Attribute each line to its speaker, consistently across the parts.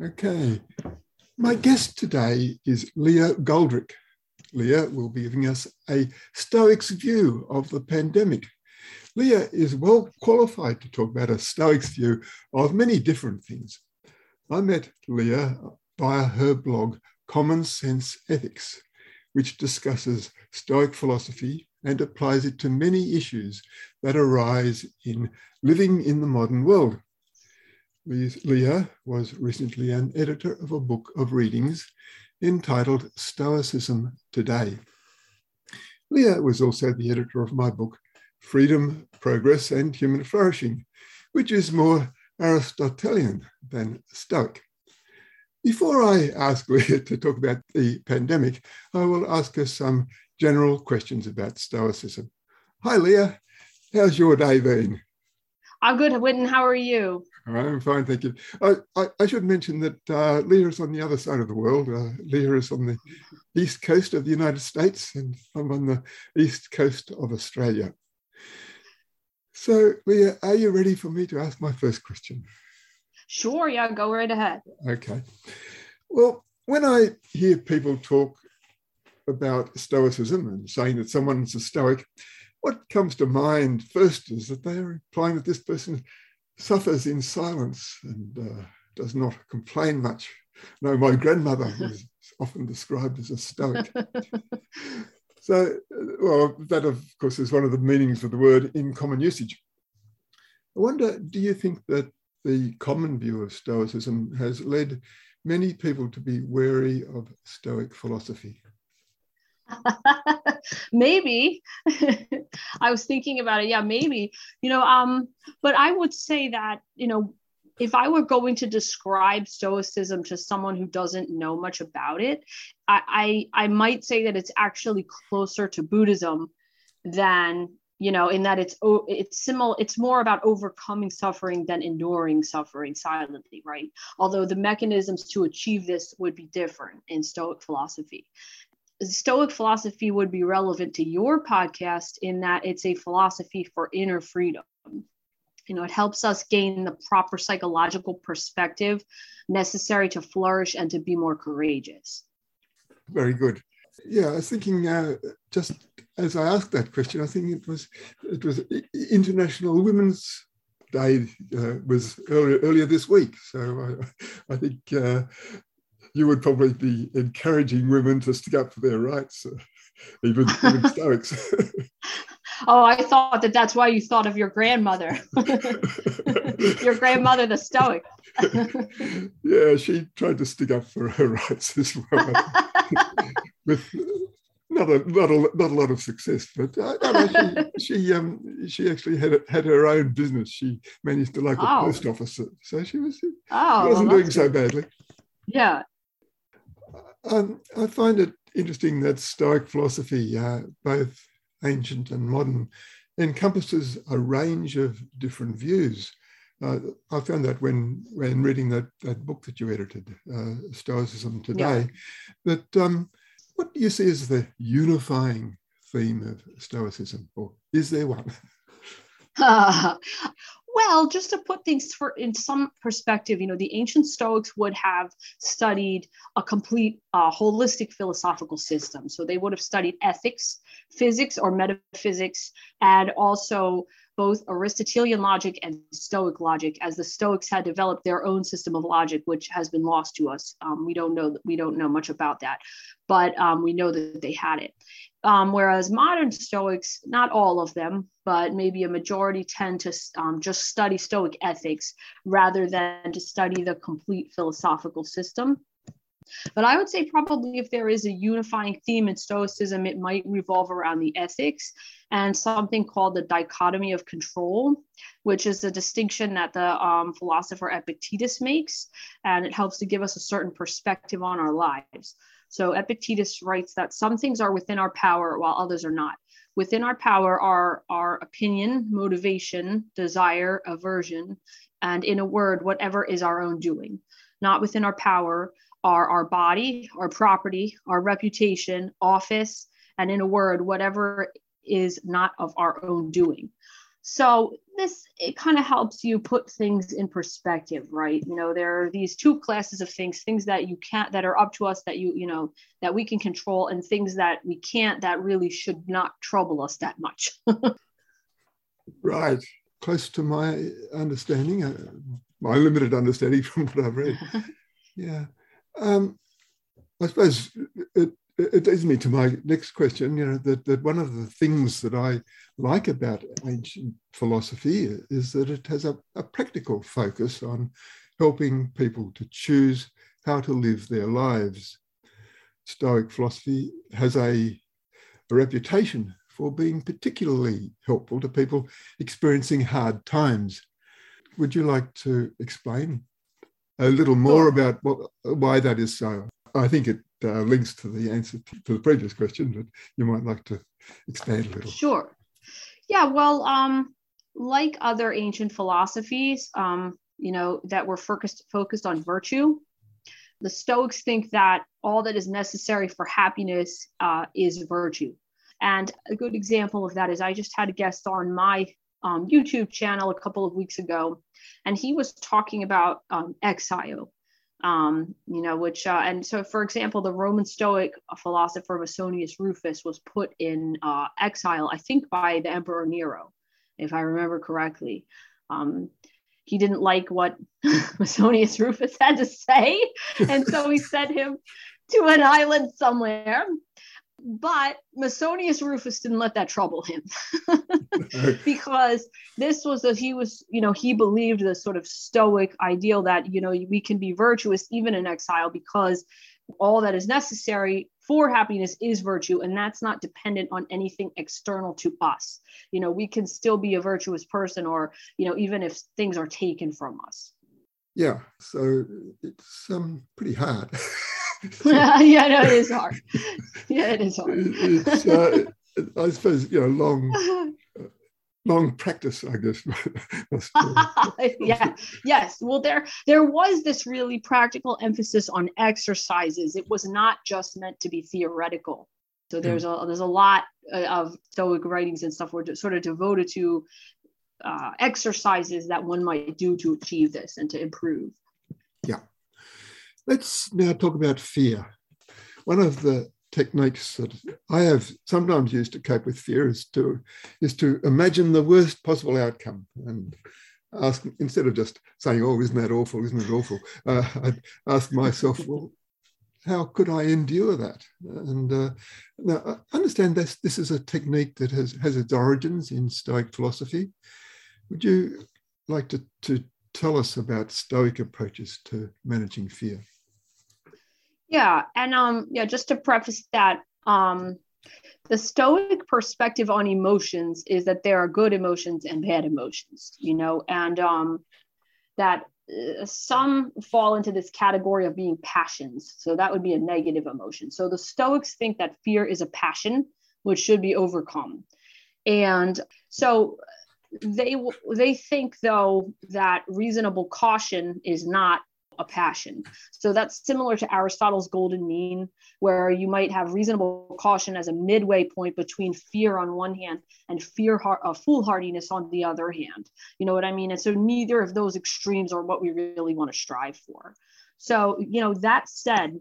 Speaker 1: Okay. My guest today is Leah Goldrick. Leah will be giving us a Stoics view of the pandemic. Leah is well qualified to talk about a Stoics view of many different things. I met Leah via her blog, Common Sense Ethics, which discusses Stoic philosophy and applies it to many issues that arise in living in the modern world. Leah was recently an editor of a book of readings entitled Stoicism Today. Leah was also the editor of my book, Freedom, Progress, and Human Flourishing, which is more Aristotelian than Stoic. Before I ask Leah to talk about the pandemic, I will ask her some general questions about Stoicism. Hi, Leah. How's your day been?
Speaker 2: I'm good, Winton. How are you?
Speaker 1: I'm fine, thank you. I, I, I should mention that uh, Leah is on the other side of the world. Uh, Leah is on the east coast of the United States, and I'm on the east coast of Australia. So, Leah, are you ready for me to ask my first question?
Speaker 2: Sure, yeah, go right ahead.
Speaker 1: Okay. Well, when I hear people talk about Stoicism and saying that someone's a Stoic, what comes to mind first is that they are implying that this person suffers in silence and uh, does not complain much. No, my grandmother was often described as a stoic. so, well, that of course is one of the meanings of the word in common usage. I wonder, do you think that the common view of Stoicism has led many people to be wary of Stoic philosophy?
Speaker 2: maybe. I was thinking about it. Yeah maybe. You know um but i would say that you know if i were going to describe stoicism to someone who doesn't know much about it i i, I might say that it's actually closer to buddhism than you know in that it's it's similar it's more about overcoming suffering than enduring suffering silently right? Although the mechanisms to achieve this would be different in stoic philosophy Stoic philosophy would be relevant to your podcast in that it's a philosophy for inner freedom. You know, it helps us gain the proper psychological perspective necessary to flourish and to be more courageous.
Speaker 1: Very good. Yeah, I was thinking uh, just as I asked that question, I think it was it was International Women's Day uh, was earlier earlier this week. So I, I think uh, you would probably be encouraging women to stick up for their rights, uh, even, even Stoics.
Speaker 2: oh, I thought that that's why you thought of your grandmother, your grandmother, the Stoic.
Speaker 1: yeah, she tried to stick up for her rights as well, with not a not a not a lot of success. But uh, no, she she um she actually had had her own business. She managed a local oh. post office, so she was oh, wasn't well, doing so badly.
Speaker 2: Yeah,
Speaker 1: um, I find it interesting that Stoic philosophy, uh, both ancient and modern, encompasses a range of different views. Uh, I found that when when reading that that book that you edited, uh, Stoicism Today, yeah. that um, what do you see as the unifying theme of Stoicism, or is there one?
Speaker 2: Well, just to put things for, in some perspective, you know, the ancient Stoics would have studied a complete uh, holistic philosophical system. So they would have studied ethics, physics or metaphysics, and also both Aristotelian logic and Stoic logic, as the Stoics had developed their own system of logic, which has been lost to us. Um, we don't know we don't know much about that, but um, we know that they had it. Um, whereas modern Stoics, not all of them, but maybe a majority tend to um, just study Stoic ethics rather than to study the complete philosophical system. But I would say probably if there is a unifying theme in Stoicism, it might revolve around the ethics and something called the dichotomy of control, which is a distinction that the um, philosopher Epictetus makes, and it helps to give us a certain perspective on our lives. So Epictetus writes that some things are within our power while others are not. Within our power are our opinion, motivation, desire, aversion, and in a word, whatever is our own doing. Not within our power are our body, our property, our reputation, office, and in a word, whatever is not of our own doing. So this it kind of helps you put things in perspective, right? You know, there are these two classes of things, things that you can't that are up to us that you, you know, that we can control and things that we can't that really should not trouble us that much.
Speaker 1: right. Close to my understanding, uh, my limited understanding from what I've read. yeah. Um, I suppose it, it leads me to my next question. You know that, that one of the things that I like about ancient philosophy is that it has a, a practical focus on helping people to choose how to live their lives. Stoic philosophy has a, a reputation for being particularly helpful to people experiencing hard times. Would you like to explain a little more about what, why that is so? I think it uh, links to the answer to the previous question, but you might like to expand a little.
Speaker 2: Sure. Yeah, well, um, like other ancient philosophies, um, you know, that were focused focused on virtue, the Stoics think that all that is necessary for happiness uh, is virtue. And a good example of that is I just had a guest on my um, YouTube channel a couple of weeks ago, and he was talking about um, exile um, you know, which, uh, and so, for example, the Roman Stoic philosopher Musonius Rufus was put in uh, exile, I think, by the Emperor Nero, if I remember correctly. Um, he didn't like what Musonius Rufus had to say, and so he sent him to an island somewhere but Musonius Rufus didn't let that trouble him. Because this was that he was, you know, he believed the sort of stoic ideal that, you know, we can be virtuous even in exile because all that is necessary for happiness is virtue and that's not dependent on anything external to us. You know we can still be a virtuous person or you know even if things are taken from us.
Speaker 1: Yeah so it's um pretty hard
Speaker 2: yeah, no, it is hard. Yeah, it is hard.
Speaker 1: it's, uh, I suppose you know long, long practice. I guess.
Speaker 2: yeah. Yes. Well, there there was this really practical emphasis on exercises. It was not just meant to be theoretical. So there's a there's a lot uh, of Stoic writings and stuff were sort of devoted to uh, exercises that one might do to achieve this and to improve.
Speaker 1: Yeah. Let's now talk about fear. One of the techniques that I have sometimes used to cope with fear is to is to imagine the worst possible outcome and ask instead of just saying, "Oh, isn't that awful? Isn't it awful?" Uh, I'd ask myself, "Well, how could I endure that?" And uh, now I understand this. This is a technique that has has its origins in Stoic philosophy. Would you like to to tell us about Stoic approaches to managing fear?
Speaker 2: Yeah, and um, yeah, just to preface that, um, the Stoic perspective on emotions is that there are good emotions and bad emotions, you know, and um, that uh, some fall into this category of being passions. So that would be a negative emotion. So the Stoics think that fear is a passion which should be overcome, and so they they think though that reasonable caution is not a passion. So that's similar to Aristotle's golden mean, where you might have reasonable caution as a midway point between fear on one hand and fear uh, foolhardiness on the other hand. You know what I mean? And so neither of those extremes are what we really want to strive for. So, you know, that said,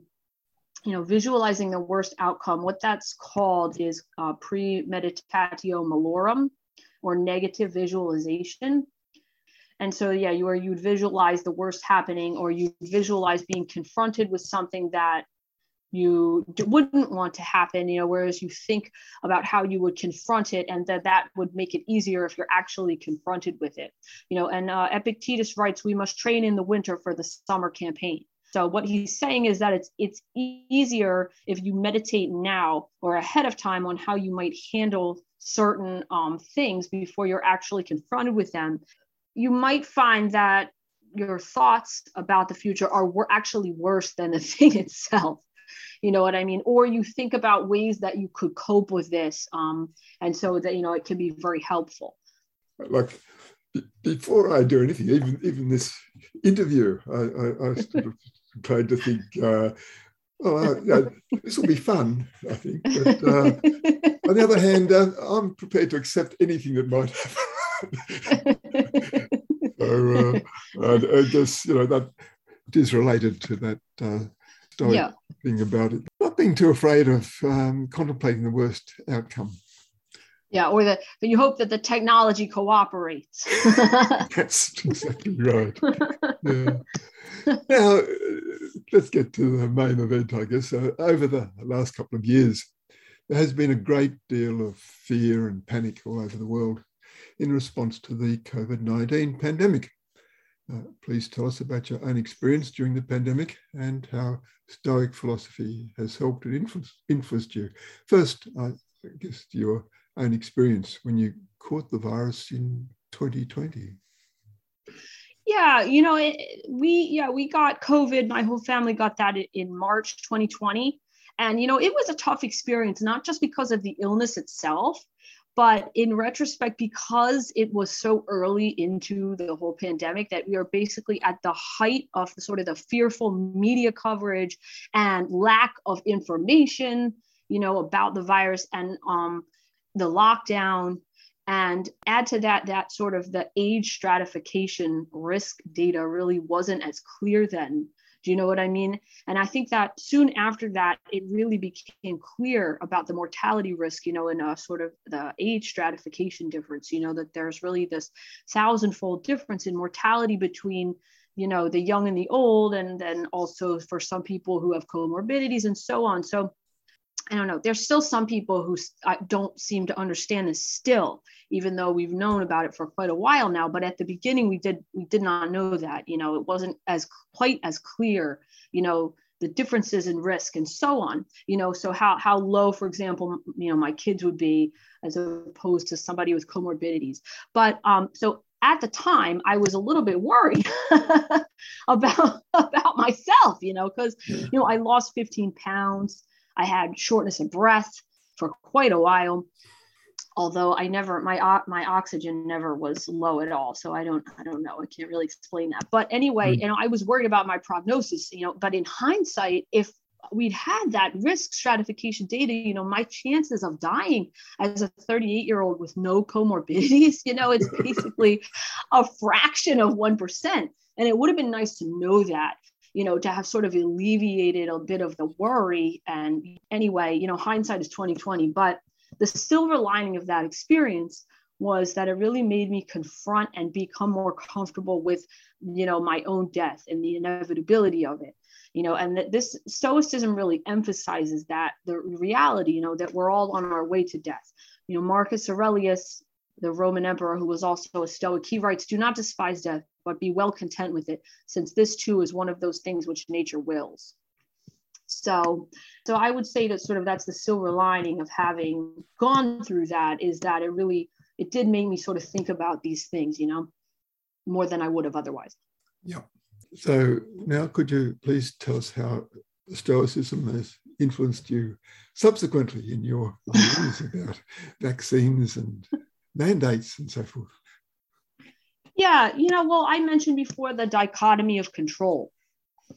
Speaker 2: you know, visualizing the worst outcome, what that's called is uh, premeditatio malorum or negative visualization. And so, yeah, you are you'd visualize the worst happening, or you visualize being confronted with something that you wouldn't want to happen you know whereas you think about how you would confront it and that that would make it easier if you're actually confronted with it. You know and uh, epictetus writes we must train in the winter for the summer campaign. So what he's saying is that it's it's easier if you meditate now or ahead of time on how you might handle certain um, things before you're actually confronted with them you might find that your thoughts about the future are were actually worse than the thing itself you know what i mean or you think about ways that you could cope with this um, and so that you know it can be very helpful
Speaker 1: like before i do anything even even this interview i i, I sort of tried to think uh, well, uh, yeah, this will be fun, I think. But uh, on the other hand, uh, I'm prepared to accept anything that might happen. so uh, and, and just you know that it is related to that uh, yeah. thing about it not being too afraid of um, contemplating the worst outcome.
Speaker 2: Yeah, or that you hope that the technology cooperates.
Speaker 1: That's exactly right. Yeah. now, let's get to the main event, I guess. Uh, over the last couple of years, there has been a great deal of fear and panic all over the world in response to the COVID 19 pandemic. Uh, please tell us about your own experience during the pandemic and how Stoic philosophy has helped and influenced, you. First, I guess your own experience when you caught the virus in 2020.
Speaker 2: Yeah, you know, it, we yeah we got COVID. My whole family got that in March 2020, and you know it was a tough experience, not just because of the illness itself, but in retrospect, because it was so early into the whole pandemic that we are basically at the height of the sort of the fearful media coverage and lack of information, you know, about the virus and um, the lockdown. And add to that, that sort of the age stratification risk data really wasn't as clear then do you know what I mean? And I think that soon after that, it really became clear about the mortality risk, you know, in a uh, sort of the age stratification difference, you know, that there's really this thousandfold difference in mortality between you know the young and the old and then also for some people who have comorbidities and so on so I don't know. There's still some people who don't seem to understand this still, even though we've known about it for quite a while now. But at the beginning, we did we did not know that. You know, it wasn't as quite as clear. You know, the differences in risk and so on. You know, so how how low, for example, you know, my kids would be as opposed to somebody with comorbidities. But um, so at the time i was a little bit worried about about myself you know because you know i lost 15 pounds I had shortness of breath for quite a while. Although I never, my my oxygen never was low at all, so I don't, I don't know, I can't really explain that. But anyway, mm. you know, I was worried about my prognosis, you know. But in hindsight, if we'd had that risk stratification data, you know, my chances of dying as a 38 year old with no comorbidities, you know, it's basically a fraction of 1%. And it would have been nice to know that you know, to have sort of alleviated a bit of the worry. And anyway, you know, hindsight is 2020, but the silver lining of that experience was that it really made me confront and become more comfortable with, you know, my own death and the inevitability of it you know and that this stoicism really emphasizes that the reality you know that we're all on our way to death you know marcus aurelius the roman emperor who was also a stoic he writes do not despise death but be well content with it, since this too is one of those things which nature wills. So, so I would say that sort of that's the silver lining of having gone through that is that it really it did make me sort of think about these things, you know, more than I would have otherwise.
Speaker 1: Yeah. So now could you please tell us how Stoicism has influenced you subsequently in your views about vaccines and mandates and so forth?
Speaker 2: Yeah, you know, well, I mentioned before the dichotomy of control.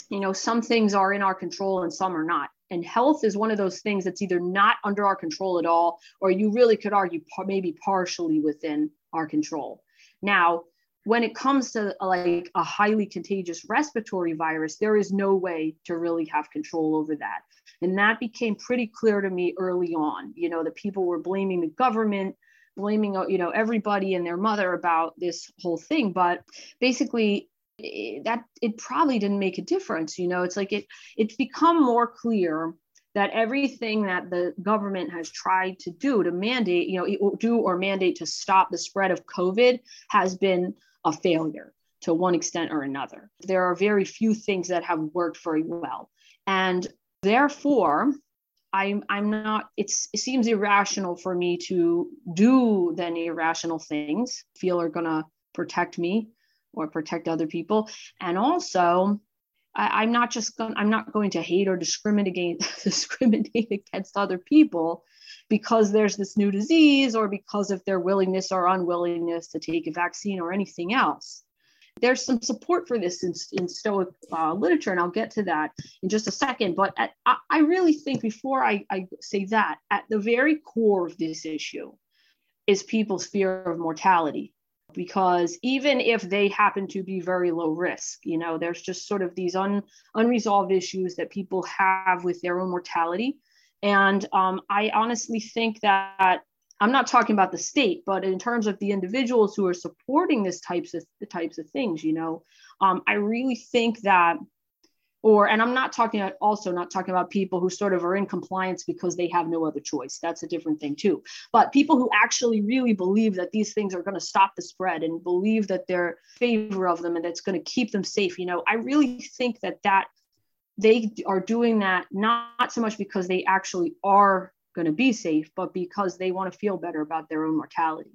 Speaker 2: You know, some things are in our control and some are not. And health is one of those things that's either not under our control at all, or you really could argue maybe partially within our control. Now, when it comes to like a highly contagious respiratory virus, there is no way to really have control over that. And that became pretty clear to me early on. You know, the people were blaming the government blaming you know everybody and their mother about this whole thing but basically eh, that it probably didn't make a difference you know? It's like it it's become more clear that everything that the government has tried to do to mandate you know do or mandate to stop the spread of covid has been a failure to one extent or another. There are very few things that have worked very well. And therefore I'm I'm not it's it seems irrational for me to do then irrational things feel are gonna protect me or protect other people. And also I, am not just going I'm not going to hate or discriminate against discriminate against other people because there's this new disease or because of their willingness or unwillingness to take a vaccine or anything else there's some support for this in, in Stoic uh, literature, and I'll get to that in just a second. But at, I, really think before I, I say that, at the very core of this issue is people's fear of mortality. because even if they happen to be very low risk you know there's just sort of these un, unresolved issues that people have with their own mortality and um, i honestly think that i'm not talking about the state but in terms of the individuals who are supporting this types of the types of things you know um, i really think that or and i'm not talking about also not talking about people who sort of are in compliance because they have no other choice. That's a different thing too. But people who actually really believe that these things are going to stop the spread and believe that they're favor of them and that's going to keep them safe you know i really think that that they are doing that not so much because they actually are going to be safe but because they want to feel better about their own mortality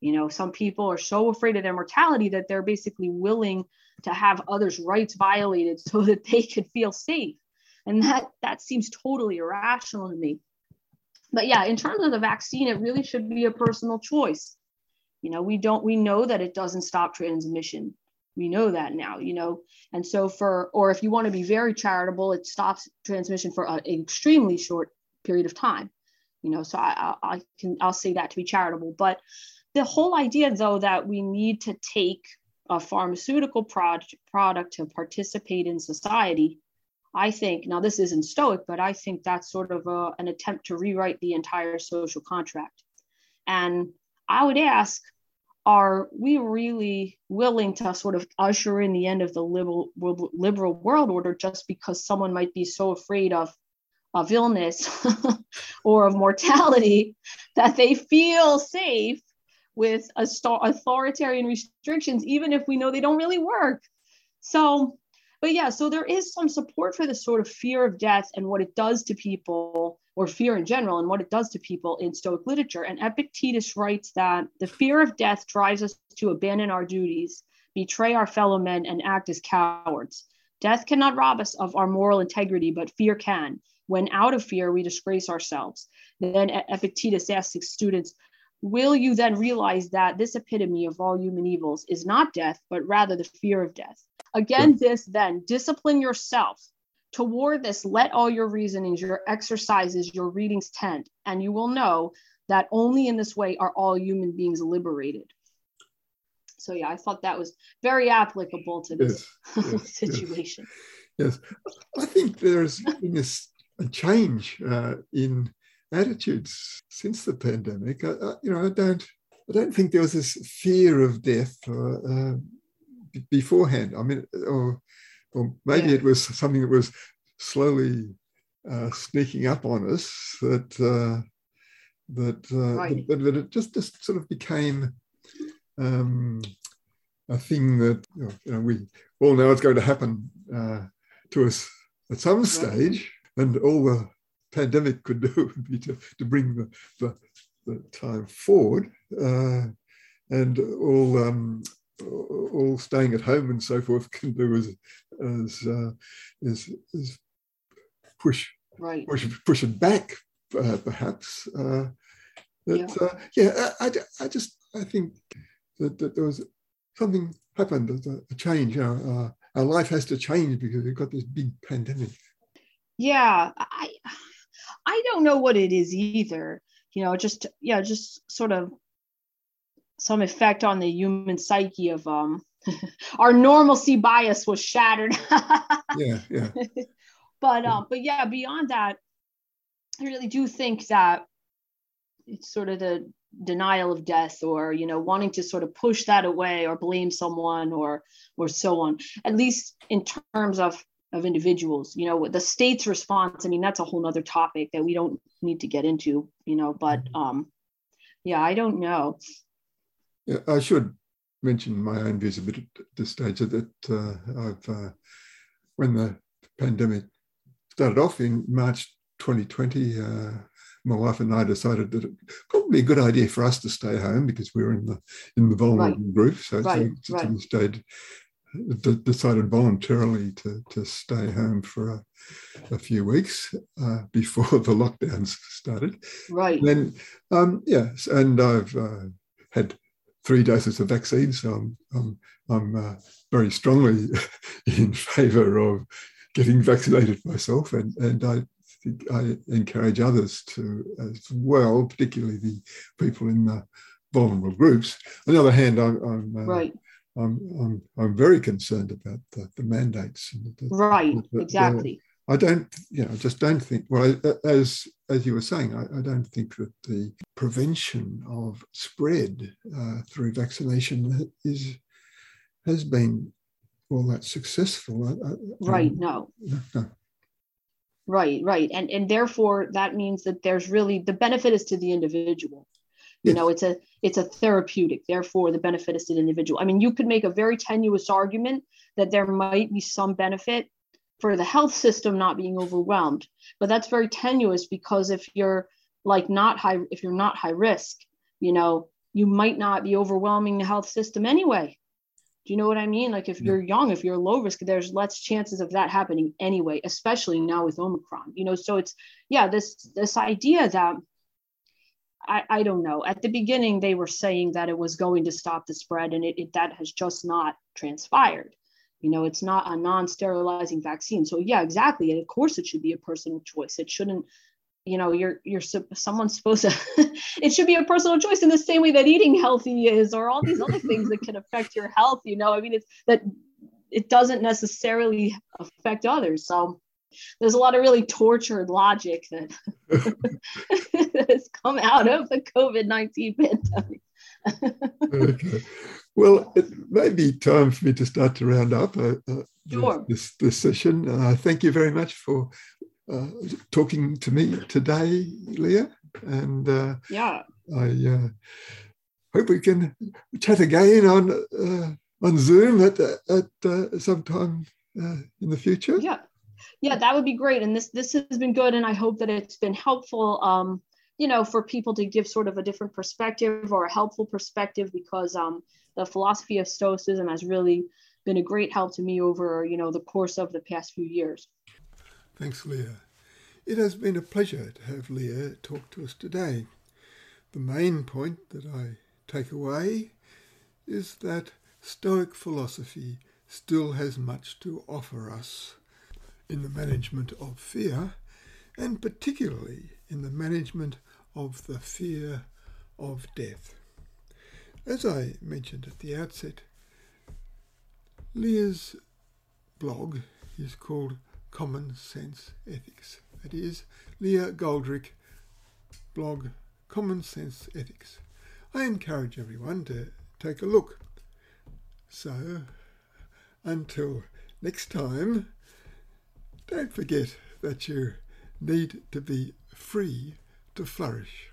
Speaker 2: you know some people are so afraid of their mortality that they're basically willing to have others' rights violated so that they could feel safe. And that that seems totally irrational to me. But yeah, in terms of the vaccine, it really should be a personal choice. You know, we don't we know that it doesn't stop transmission. We know that now, you know. And so for or if you want to be very charitable, it stops transmission for an extremely short period of time. You know, so I, I can I'll say that to be charitable. But the whole idea though that we need to take a pharmaceutical product, product to participate in society, I think, now this isn't Stoic, but I think that's sort of a, an attempt to rewrite the entire social contract. And I would ask, are we really willing to sort of usher in the end of the liberal, liberal world order just because someone might be so afraid of, of illness or of mortality that they feel safe with authoritarian restrictions, even if we know they don't really work. So, but yeah, so there is some support for this sort of fear of death and what it does to people, or fear in general, and what it does to people in Stoic literature. And Epictetus writes that the fear of death drives us to abandon our duties, betray our fellow men, and act as cowards. Death cannot rob us of our moral integrity, but fear can. When out of fear, we disgrace ourselves. Then Epictetus asks his students, will you then realize that this epitome of all human evils is not death, but rather the fear of death? Again, this then discipline yourself. Toward this, let all your reasonings, your exercises, your readings tend, and you will know that only in this way are all human beings liberated. So, yeah, I thought that was very applicable to this yes, yes, situation.
Speaker 1: Yes. yes. I think there's been a, a change uh, in attitudes since the pandemic. I, I, you know, I don't, I don't think there was this fear of death uh, beforehand. I mean, or, or maybe yeah. it was something that was slowly uh, sneaking up on us that uh, that, uh, right. it just just sort of became um, a thing that you know, we all know it's going to happen uh, to us at some stage. And all the pandemic could do would be to, to bring the, the, the time forward uh, and all um, all staying at home and so forth can do is is uh, is, is push right. push push it back uh, perhaps. Uh, yeah, uh, yeah I, I, I, just I think that, that there was something happened, a, a change. Know, uh, our life has to change because we've got this big pandemic.
Speaker 2: Yeah, I I don't know what it is either. You know, just yeah, just sort of some effect on the human psyche of um our normalcy bias was shattered.
Speaker 1: yeah, yeah.
Speaker 2: but um, but yeah, beyond that, I really do think that it's sort of the denial of death or you know wanting to sort of push that away or blame someone or or so on at least in terms of of individuals you know the state's response i mean that's a whole nother topic that we don't need to get into you know but mm-hmm. um yeah i don't know
Speaker 1: yeah, i should mention my own views a bit at this stage that uh, i've uh, when the pandemic started off in march 2020 uh, my wife and I decided that it probably a good idea for us to stay home because we were in the in the vulnerable right. group. So, right. so, so right. we stayed d- decided voluntarily to, to stay home for a, a few weeks uh, before the lockdowns started.
Speaker 2: Right.
Speaker 1: And then, um, yes, and I've uh, had three doses of vaccine, so I'm, I'm, I'm uh, very strongly in favour of getting vaccinated myself, and, and I I encourage others to as well, particularly the people in the vulnerable groups. On the other hand, I'm, I'm uh,
Speaker 2: right.
Speaker 1: I'm, I'm, I'm very concerned about the, the mandates.
Speaker 2: The, right, the, exactly.
Speaker 1: I don't, you know, I just don't think. Well, as as you were saying, I, I don't think that the prevention of spread uh, through vaccination is has been all that successful. I, I,
Speaker 2: right. No. no. Right. Right. And and therefore that means that there's really the benefit is to the individual. You know, it's a it's a therapeutic. Therefore, the benefit is to the individual. I mean, you could make a very tenuous argument that there might be some benefit for the health system not being overwhelmed but that's very tenuous because if you're like not high if you're not high risk you know you might not be overwhelming the health system anyway do you know what i mean like if you're young if you're low risk there's less chances of that happening anyway especially now with omicron you know so it's yeah this this idea that I, I don't know. At the beginning, they were saying that it was going to stop the spread, and it, it that has just not transpired. You know, it's not a non-sterilizing vaccine. So yeah, exactly. And of course, it should be a personal choice. It shouldn't, you know, you're you're someone's supposed to. it should be a personal choice in the same way that eating healthy is, or all these other things that can affect your health. You know, I mean, it's that it doesn't necessarily affect others. So there's a lot of really tortured logic that, that has come out of the COVID 19 pandemic.
Speaker 1: okay. Well, it may be time for me to start to round up uh, uh,
Speaker 2: sure.
Speaker 1: this, this session. Uh, thank you very much for uh, talking to me today, Leah. And uh,
Speaker 2: yeah,
Speaker 1: I uh, hope we can chat again on on Zoom at at some time in the future.
Speaker 2: Yeah, yeah, that would be great. And this this has been good, and I hope that it's been helpful. Um, you know, for people to give sort of a different perspective or a helpful perspective because um, the philosophy of Stoicism has really been a great help to me over, you know, the course of the past few years.
Speaker 1: Thanks, Leah. It has been a pleasure to have Leah talk to us today. The main point that I take away is that Stoic philosophy still has much to offer us in the management of fear, and particularly in the management of the fear of death. As I mentioned at the outset, Leah's blog is called Common Sense Ethics. That is, Leah Goldrick blog Common Sense Ethics. I encourage everyone to take a look. So, until next time, don't forget that you need to be free to flourish.